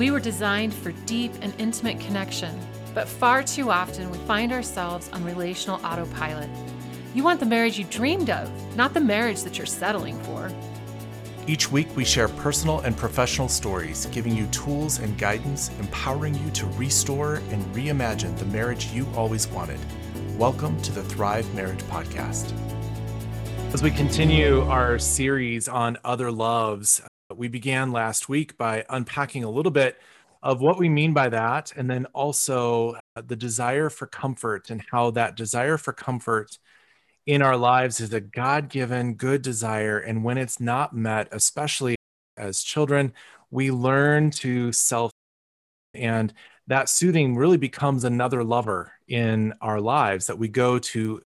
We were designed for deep and intimate connection, but far too often we find ourselves on relational autopilot. You want the marriage you dreamed of, not the marriage that you're settling for. Each week, we share personal and professional stories, giving you tools and guidance, empowering you to restore and reimagine the marriage you always wanted. Welcome to the Thrive Marriage Podcast. As we continue our series on other loves, we began last week by unpacking a little bit of what we mean by that, and then also uh, the desire for comfort and how that desire for comfort in our lives is a God given good desire. And when it's not met, especially as children, we learn to self and that soothing really becomes another lover in our lives that we go to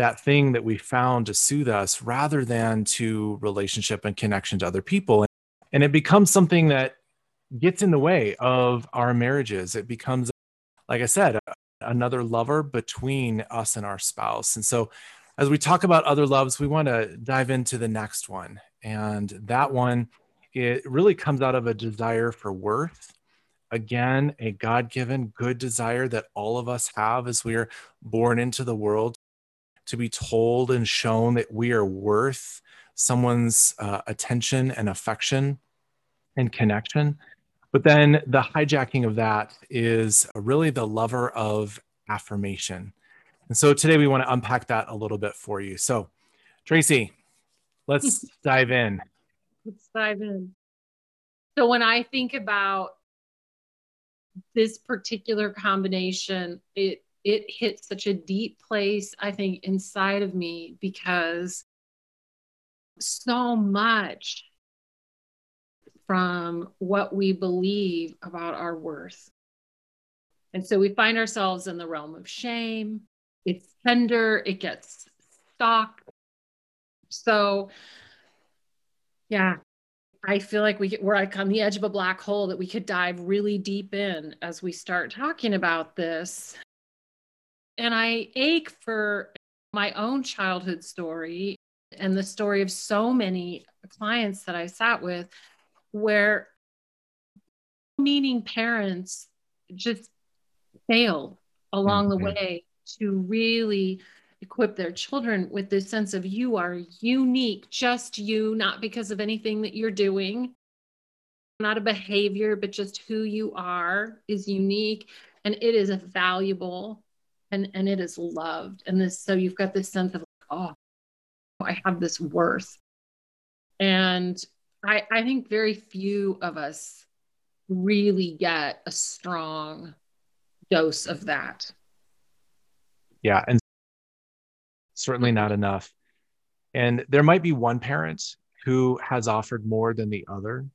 that thing that we found to soothe us rather than to relationship and connection to other people. And it becomes something that gets in the way of our marriages. It becomes, like I said, another lover between us and our spouse. And so, as we talk about other loves, we want to dive into the next one. And that one, it really comes out of a desire for worth. Again, a God given good desire that all of us have as we are born into the world to be told and shown that we are worth someone's uh, attention and affection and connection. But then the hijacking of that is really the lover of affirmation. And so today we want to unpack that a little bit for you. So, Tracy, let's dive in. Let's dive in. So, when I think about this particular combination, it it hit such a deep place, I think, inside of me because so much from what we believe about our worth. And so we find ourselves in the realm of shame. It's tender, it gets stuck. So, yeah, I feel like we we're like on the edge of a black hole that we could dive really deep in as we start talking about this and I ache for my own childhood story and the story of so many clients that I sat with where meaning parents just failed along mm-hmm. the way to really equip their children with this sense of you are unique, just you, not because of anything that you're doing, not a behavior, but just who you are is unique and it is a valuable and and it is loved. And this so you've got this sense of oh i have this worth. And i i think very few of us really get a strong dose of that. Yeah and certainly not enough. And there might be one parent who has offered more than the other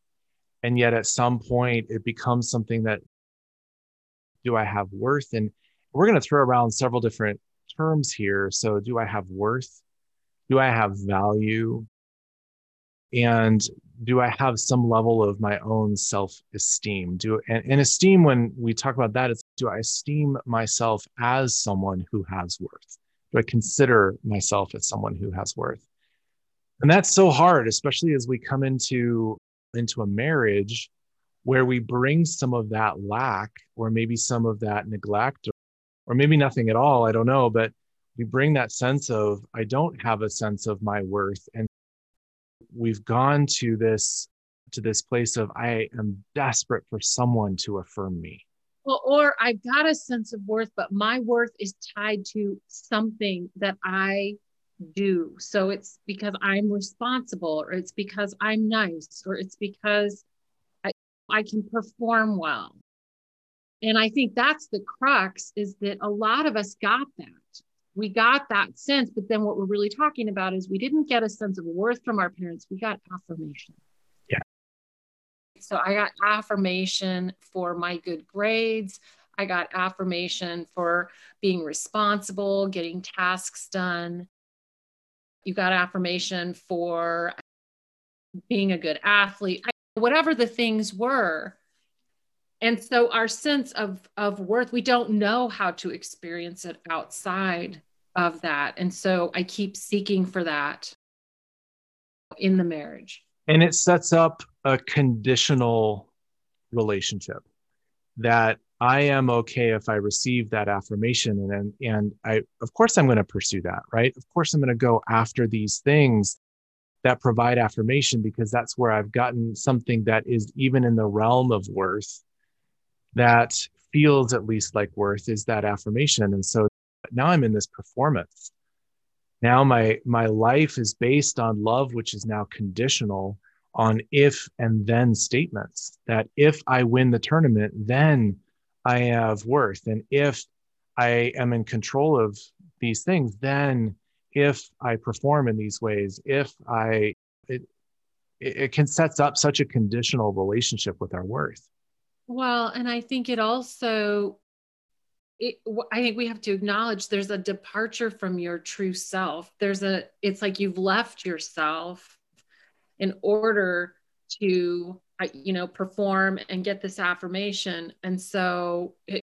and yet at some point it becomes something that do i have worth? And we're going to throw around several different terms here. So, do I have worth? Do I have value? And do I have some level of my own self esteem? Do and, and esteem when we talk about that is do I esteem myself as someone who has worth? Do I consider myself as someone who has worth? And that's so hard, especially as we come into into a marriage where we bring some of that lack or maybe some of that neglect or maybe nothing at all. I don't know. But we bring that sense of, I don't have a sense of my worth. And we've gone to this to this place of I am desperate for someone to affirm me. Well, or I've got a sense of worth, but my worth is tied to something that I do. So it's because I'm responsible, or it's because I'm nice, or it's because I, I can perform well and i think that's the crux is that a lot of us got that. We got that sense but then what we're really talking about is we didn't get a sense of worth from our parents. We got affirmation. Yeah. So i got affirmation for my good grades. I got affirmation for being responsible getting tasks done. You got affirmation for being a good athlete. Whatever the things were and so our sense of of worth we don't know how to experience it outside of that and so i keep seeking for that in the marriage and it sets up a conditional relationship that I am okay if I receive that affirmation and and I of course I'm going to pursue that, right? Of course I'm going to go after these things that provide affirmation because that's where I've gotten something that is even in the realm of worth that feels at least like worth is that affirmation and so now I'm in this performance. Now my my life is based on love which is now conditional on if and then statements that if I win the tournament then I have worth. And if I am in control of these things, then if I perform in these ways, if I, it, it can sets up such a conditional relationship with our worth. Well, and I think it also, it, I think we have to acknowledge there's a departure from your true self. There's a, it's like you've left yourself in order to uh, you know perform and get this affirmation and so it,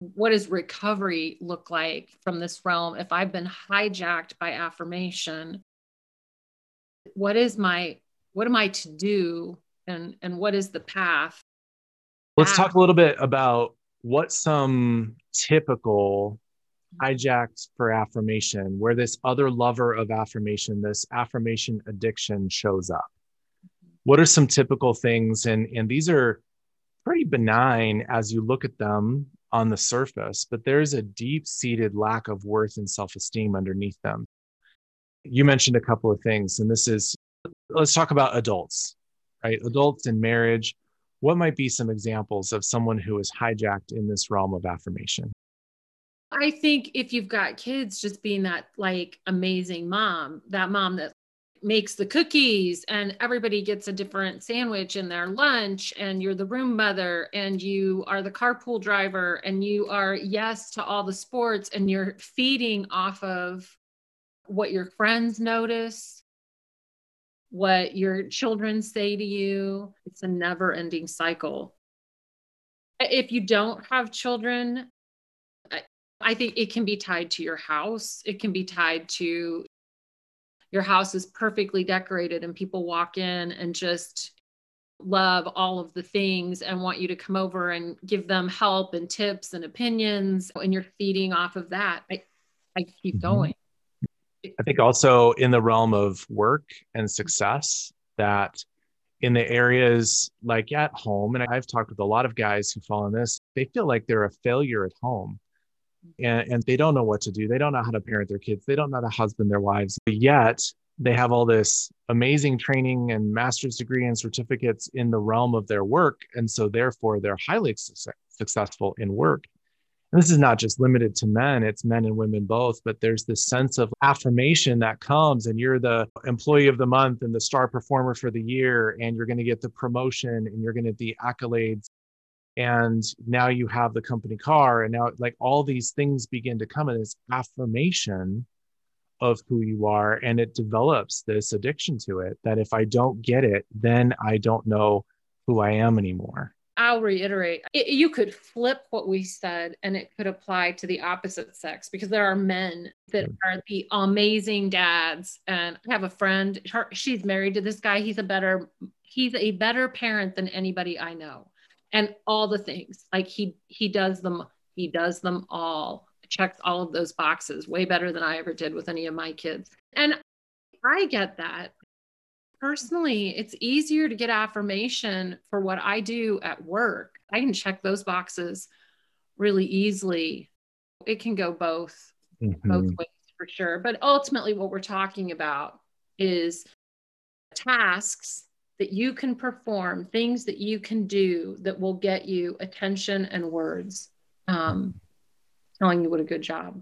what does recovery look like from this realm if i've been hijacked by affirmation what is my what am i to do and and what is the path let's talk a little bit about what some typical hijacked for affirmation where this other lover of affirmation this affirmation addiction shows up. What are some typical things? And and these are pretty benign as you look at them on the surface but there's a deep seated lack of worth and self-esteem underneath them. You mentioned a couple of things and this is let's talk about adults right? Adults in marriage what might be some examples of someone who is hijacked in this realm of affirmation? I think if you've got kids, just being that like amazing mom, that mom that makes the cookies and everybody gets a different sandwich in their lunch and you're the room mother and you are the carpool driver and you are yes to all the sports and you're feeding off of what your friends notice what your children say to you it's a never ending cycle if you don't have children I think it can be tied to your house. It can be tied to your house is perfectly decorated and people walk in and just love all of the things and want you to come over and give them help and tips and opinions and you're feeding off of that i, I keep mm-hmm. going i think also in the realm of work and success that in the areas like at home and i've talked with a lot of guys who fall in this they feel like they're a failure at home and, and they don't know what to do. They don't know how to parent their kids. They don't know how to husband their wives. But yet they have all this amazing training and master's degree and certificates in the realm of their work. And so therefore they're highly su- successful in work. And this is not just limited to men, it's men and women both, but there's this sense of affirmation that comes, and you're the employee of the month and the star performer for the year, and you're going to get the promotion and you're going to the accolades. And now you have the company car and now like all these things begin to come in this affirmation of who you are and it develops this addiction to it that if i don't get it then i don't know who i am anymore i'll reiterate it, you could flip what we said and it could apply to the opposite sex because there are men that are the amazing dads and i have a friend her, she's married to this guy. He's a better he's a better parent than anybody i know and all the things. Like he he does them he does them all checks all of those boxes way better than i ever did with any of my kids. And i get that personally it's easier to get affirmation for what i do at work i can check those boxes really easily it can go both mm-hmm. both ways for sure but ultimately what we're talking about is tasks that you can perform, things that you can do that will get you attention and words um, telling you what a good job.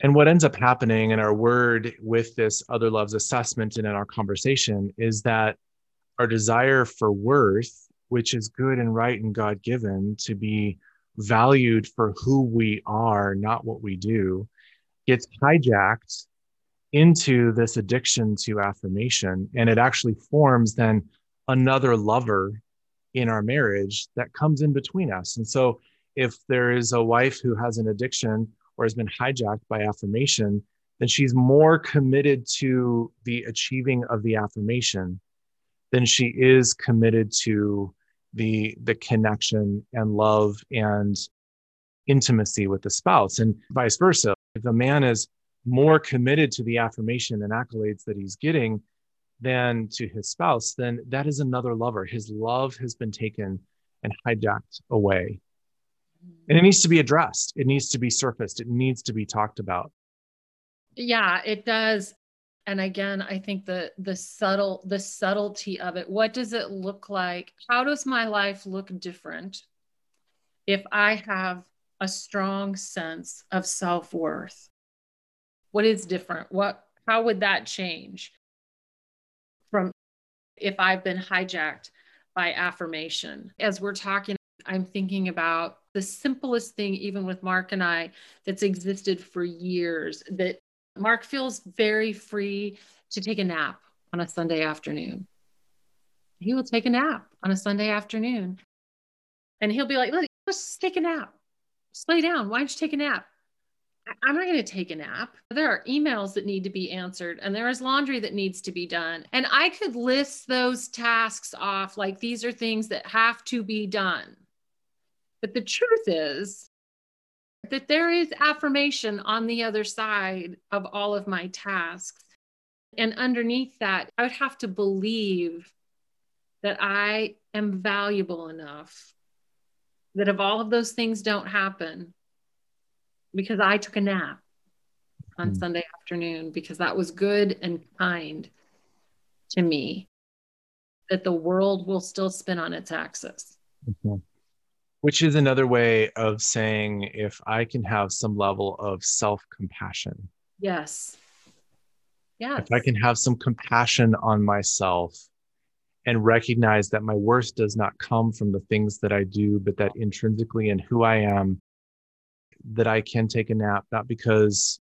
And what ends up happening in our word with this other loves assessment and in our conversation is that our desire for worth, which is good and right and God given to be valued for who we are, not what we do, gets hijacked into this addiction to affirmation. And it actually forms then another lover in our marriage that comes in between us. And so if there is a wife who has an addiction or has been hijacked by affirmation, then she's more committed to the achieving of the affirmation than she is committed to the the connection and love and intimacy with the spouse and vice versa. If a man is more committed to the affirmation and accolades that he's getting than to his spouse then that is another lover. His love has been taken and hijacked away and it needs to be addressed. It needs to be surfaced. It needs to be talked about. Yeah it does. And again i think the the subtle the subtlety of it what does it look like? How does my life look different if i have a strong sense of self-worth? What is different? What how would that change from if i've been hijacked by affirmation? As we're talking i'm thinking about the simplest thing even with mark and i that's existed for years that Mark feels very free to take a nap on a Sunday afternoon. He will take a nap on a Sunday afternoon. And he'll be like, let's just take a nap. Just lay down. Why don't you take a nap? I'm not going to take a nap. There are emails that need to be answered, and there is laundry that needs to be done. And I could list those tasks off like these are things that have to be done. But the truth is, that there is affirmation on the other side of all of my tasks. And underneath that, I would have to believe that I am valuable enough that if all of those things don't happen, because I took a nap on mm. Sunday afternoon, because that was good and kind to me, that the world will still spin on its axis. Which is another way of saying if I can have some level of self compassion. Yes. Yes. If I can have some compassion on myself and recognize that my worth does not come from the things that I do, but that intrinsically in who I am, that I can take a nap, not because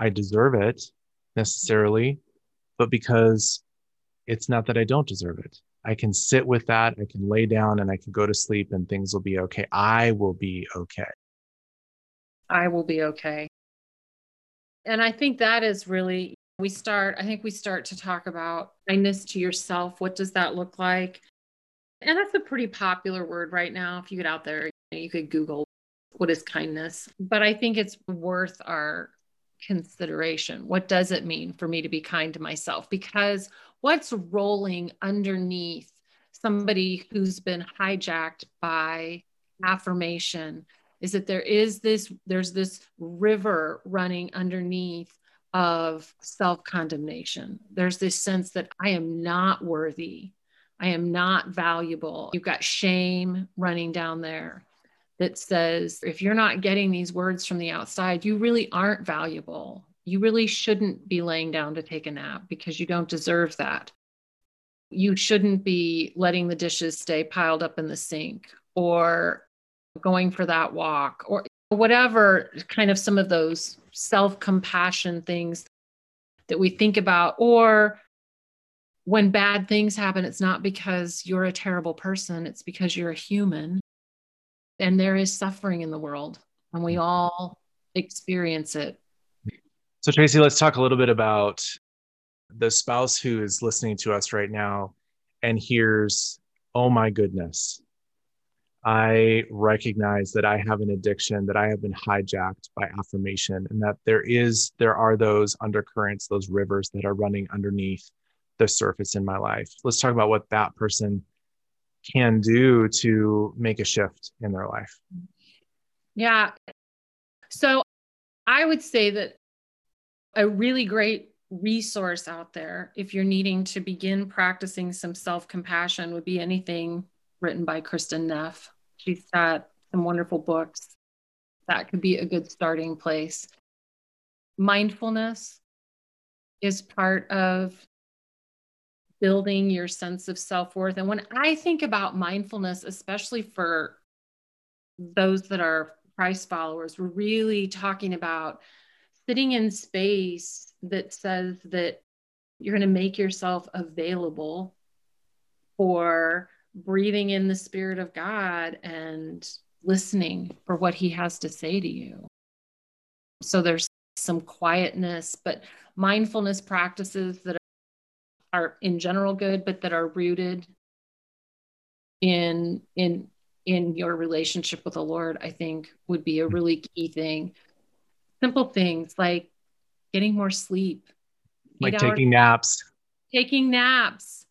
I deserve it necessarily, but because it's not that I don't deserve it. I can sit with that. I can lay down and I can go to sleep and things will be okay. I will be okay. I will be okay. And I think that is really, we start, I think we start to talk about kindness to yourself. What does that look like? And that's a pretty popular word right now. If you get out there, you could Google what is kindness. But I think it's worth our consideration. What does it mean for me to be kind to myself? Because what's rolling underneath somebody who's been hijacked by affirmation? Is that there is this there's this river running underneath of self-condemnation. There's this sense that i am not worthy. I am not valuable. You've got shame running down there that says if you're not getting these words from the outside you really aren't valuable you really shouldn't be laying down to take a nap because you don't deserve that. You shouldn't be letting the dishes stay piled up in the sink or going for that walk or whatever kind of some of those self compassion things that we think about. Or when bad things happen, it's not because you're a terrible person, it's because you're a human and there is suffering in the world and we mm. all experience it so, Tracy, let's talk a little bit about the spouse who is listening to us right now and hears, oh my goodness, I recognize that I have an addiction, that I have been hijacked by affirmation, and that there is, there are those undercurrents, those rivers that are running underneath the surface in my life. Let's talk about what that person can do to make a shift in their life. Yeah. So I would say that a really great resource out there if you're needing to begin practicing some self compassion would be anything written by Kristin Neff. She's got some wonderful books. That could be a good starting place. Mindfulness is part of building your sense of self worth. And when I think about mindfulness, especially for those that are Christ followers, we're really talking about sitting in space that says that you're going to make yourself available for breathing in the spirit of God and listening for what he has to say to you. So there's some quietness, but mindfulness practices that are in general good, but that are rooted in in in your relationship with the Lord, I think would be a mm-hmm. really key thing. Simple things like getting more sleep, like taking naps, taking naps,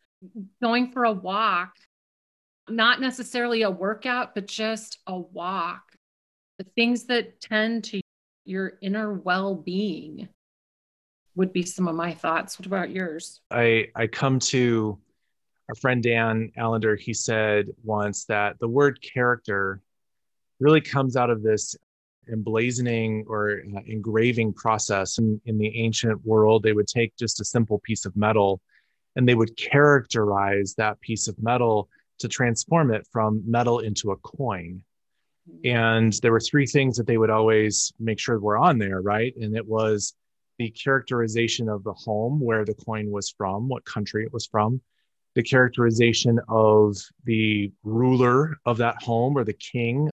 going for a walk, not necessarily a workout, but just a walk. The things that tend to your inner well being would be some of my thoughts. What about yours? I, I come to our friend Dan Allender. He said once that the word character really comes out of this emblazoning or uh, engraving process in, in the ancient world they would take just a simple piece of metal and they would characterize that piece of metal to transform it from metal into a coin. And there were three things that they would always make sure were on there right? And it was the characterization of the home where the coin was from what country it was from the characterization of the ruler of that home or the king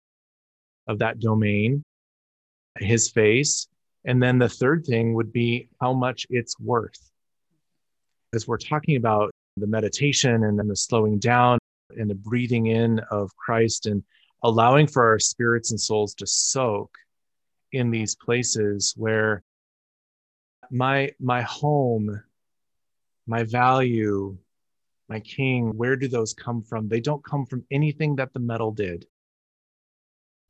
of that domain his face. And then the third thing would be how much it's worth. As we're talking about the meditation and then the slowing down and the breathing in of Christ and allowing for our spirits and souls to soak in these places where my my home my value my king where do those come from they don't come from anything that the metal did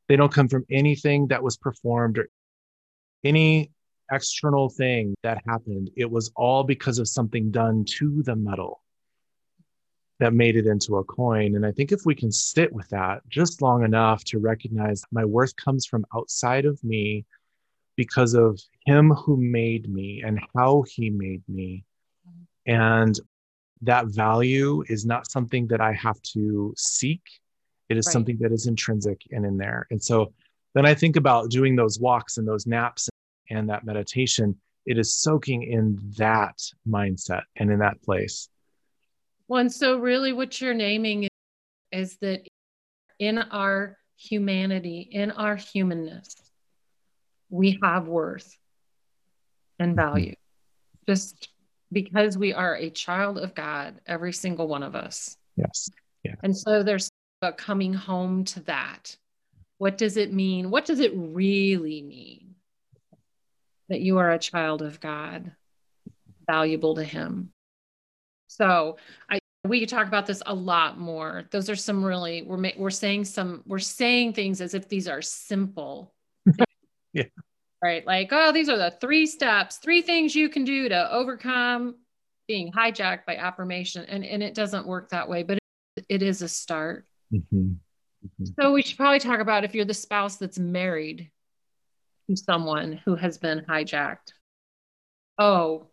they don't come from anything that was performed or any external thing that happened. It was all because of something done to the metal that made it into a coin. And I think if we can sit with that just long enough to recognize my worth comes from outside of me because of him who made me and how he made me. And that value is not something that I have to seek it is right. something that is intrinsic and in there. And so then I think about doing those walks and those naps and that meditation. It is soaking in that mindset and in that place. Well, and so really what you're naming is, that in our humanity, in our humanness, we have worth and mm-hmm. value. Mm-hmm. Just because we are a child of God, every single one of us. Yes. Yeah. And so there's but coming home to that. What does it mean? What does it really mean that you are a child of God, valuable to Him? So I we could talk about this a lot more. Those are some really we're we're saying some we're saying things as if these are simple. yeah. Right. Like, oh, these are the three steps, three things you can do to overcome being hijacked by affirmation. And, and it doesn't work that way, but it, it is a start. Mm-hmm. Mm-hmm. So we should probably talk about if you're the spouse that's married to someone who has been hijacked. Oh,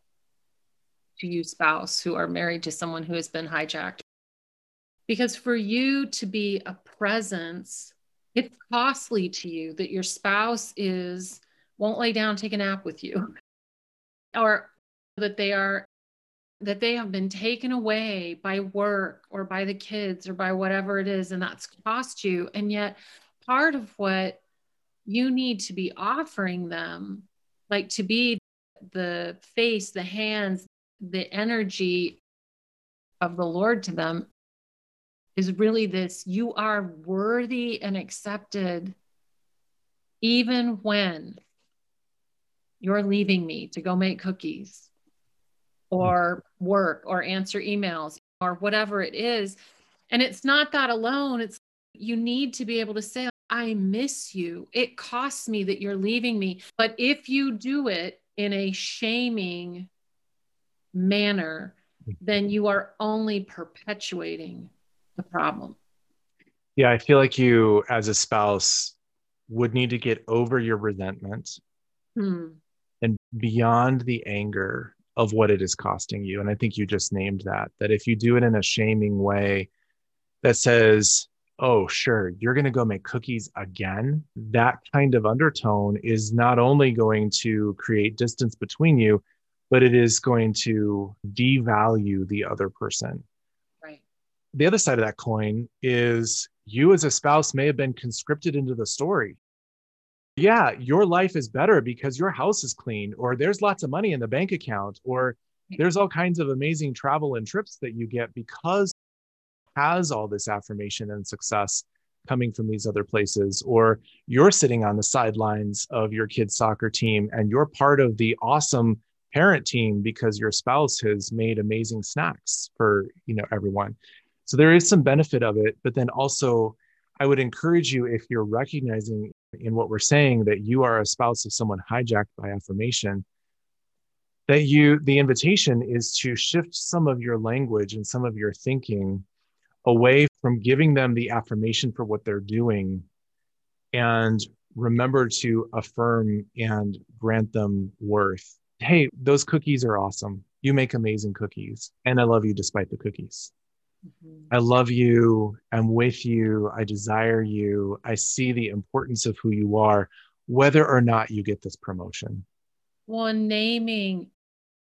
to you, spouse who are married to someone who has been hijacked. Because for you to be a presence, it's costly to you that your spouse is won't lay down, take a nap with you, or that they are that they have been taken away by work or by the kids or by whatever it is, and that's cost you. And yet, part of what you need to be offering them, like to be the face, the hands, the energy of the Lord to them, is really this you are worthy and accepted even when you're leaving me to go make cookies or work or answer emails or whatever it is. And it's not that alone. It's you need to be able to say, I miss you. It costs me that you're leaving me. But if you do it in a shaming manner, then you are only perpetuating the problem. Yeah, I feel like you, as a spouse, would need to get over your resentment hmm. and beyond the anger of what it is costing you. And I think you just named that, that if you do it in a shaming way that says, oh, sure, you're going to go make cookies again, that kind of undertone is not only going to create distance between you, but it is going to devalue the other person. Right. The other side of that coin is you as a spouse may have been conscripted into the story yeah, your life is better because your house is clean, or there's lots of money in the bank account, or there's all kinds of amazing travel and trips that you get because has all this affirmation and success coming from these other places, or you're sitting on the sidelines of your kid's soccer team and you're part of the awesome parent team because your spouse has made amazing snacks for you know everyone. So there is some benefit of it but then also i would encourage you if you're recognizing in what we're saying that you are a spouse of someone hijacked by affirmation that you the invitation is to shift some of your language and some of your thinking away from giving them the affirmation for what they're doing and remember to affirm and grant them worth hey those cookies are awesome you make amazing cookies and i love you despite the cookies. I love you. I'm with you. I desire you. I see the importance of who you are whether or not you get this promotion. Well naming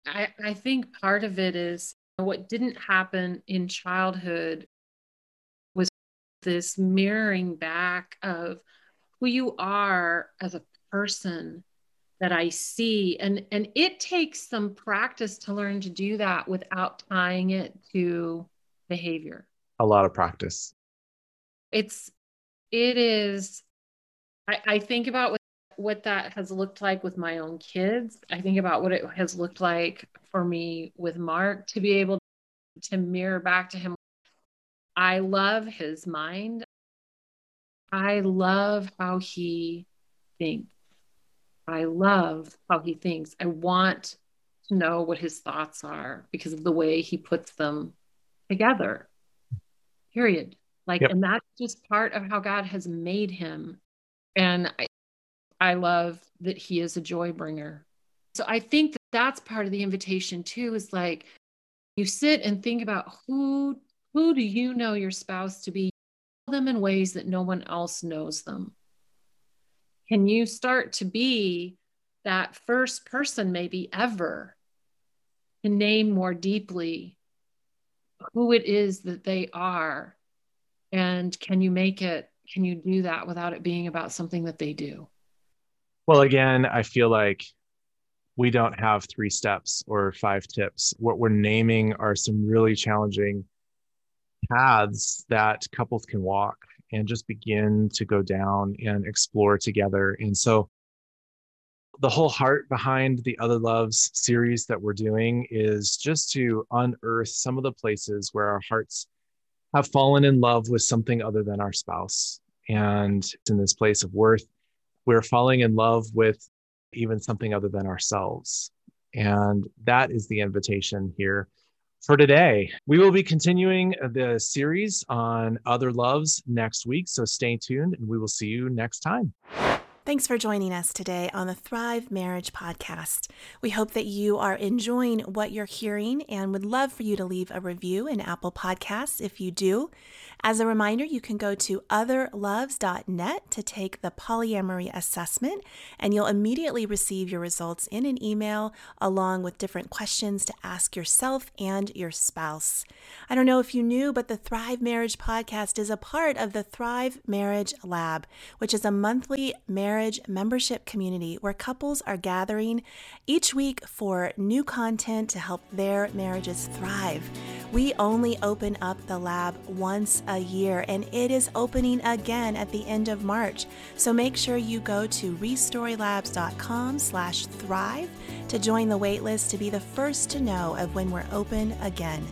I, I think part of it is what didn't happen in childhood was this mirroring back of who you are as a person that I see. And, and it takes some practice to learn to do that without tying it to behavior. A lot of practice. It's, it is, I, I think about what, what that has looked like with my own kids. I think about what it has looked like for me with Mark to be able to mirror back to him. I love his mind. I love how he thinks. I love how he thinks. I want to know what his thoughts are because of the way he puts them together. Period. Like, yep. and that's just part of how God has made him. And I, I love that he is a joy bringer. So I think that that's part of the invitation too is like you sit and think about who who do you know your spouse to be them in ways that no one else knows them can you start to be that first person, maybe ever, to name more deeply who it is that they are? And can you make it, can you do that without it being about something that they do? Well, again, I feel like we don't have three steps or five tips. What we're naming are some really challenging paths that couples can walk and just begin to go down and explore together. And so the whole heart behind the Other Loves series that we're doing is just to unearth some of the places where our hearts have fallen in love with something other than our spouse. And in this place of worth, we're falling in love with even something other than ourselves. And that is the invitation here for today. We will be continuing the series on other loves next week. So stay tuned and we will see you next time. Thanks for joining us today on the Thrive Marriage Podcast. We hope that you are enjoying what you're hearing and would love for you to leave a review in Apple Podcasts if you do. As a reminder, you can go to otherloves.net to take the polyamory assessment, and you'll immediately receive your results in an email along with different questions to ask yourself and your spouse. I don't know if you knew, but the Thrive Marriage podcast is a part of the Thrive Marriage Lab, which is a monthly marriage membership community where couples are gathering each week for new content to help their marriages thrive. We only open up the lab once a year, and it is opening again at the end of March. So make sure you go to restorylabs.com slash thrive to join the waitlist to be the first to know of when we're open again.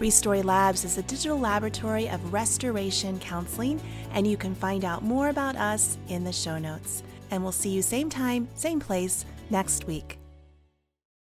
Restory Labs is a digital laboratory of restoration counseling, and you can find out more about us in the show notes. And we'll see you same time, same place next week.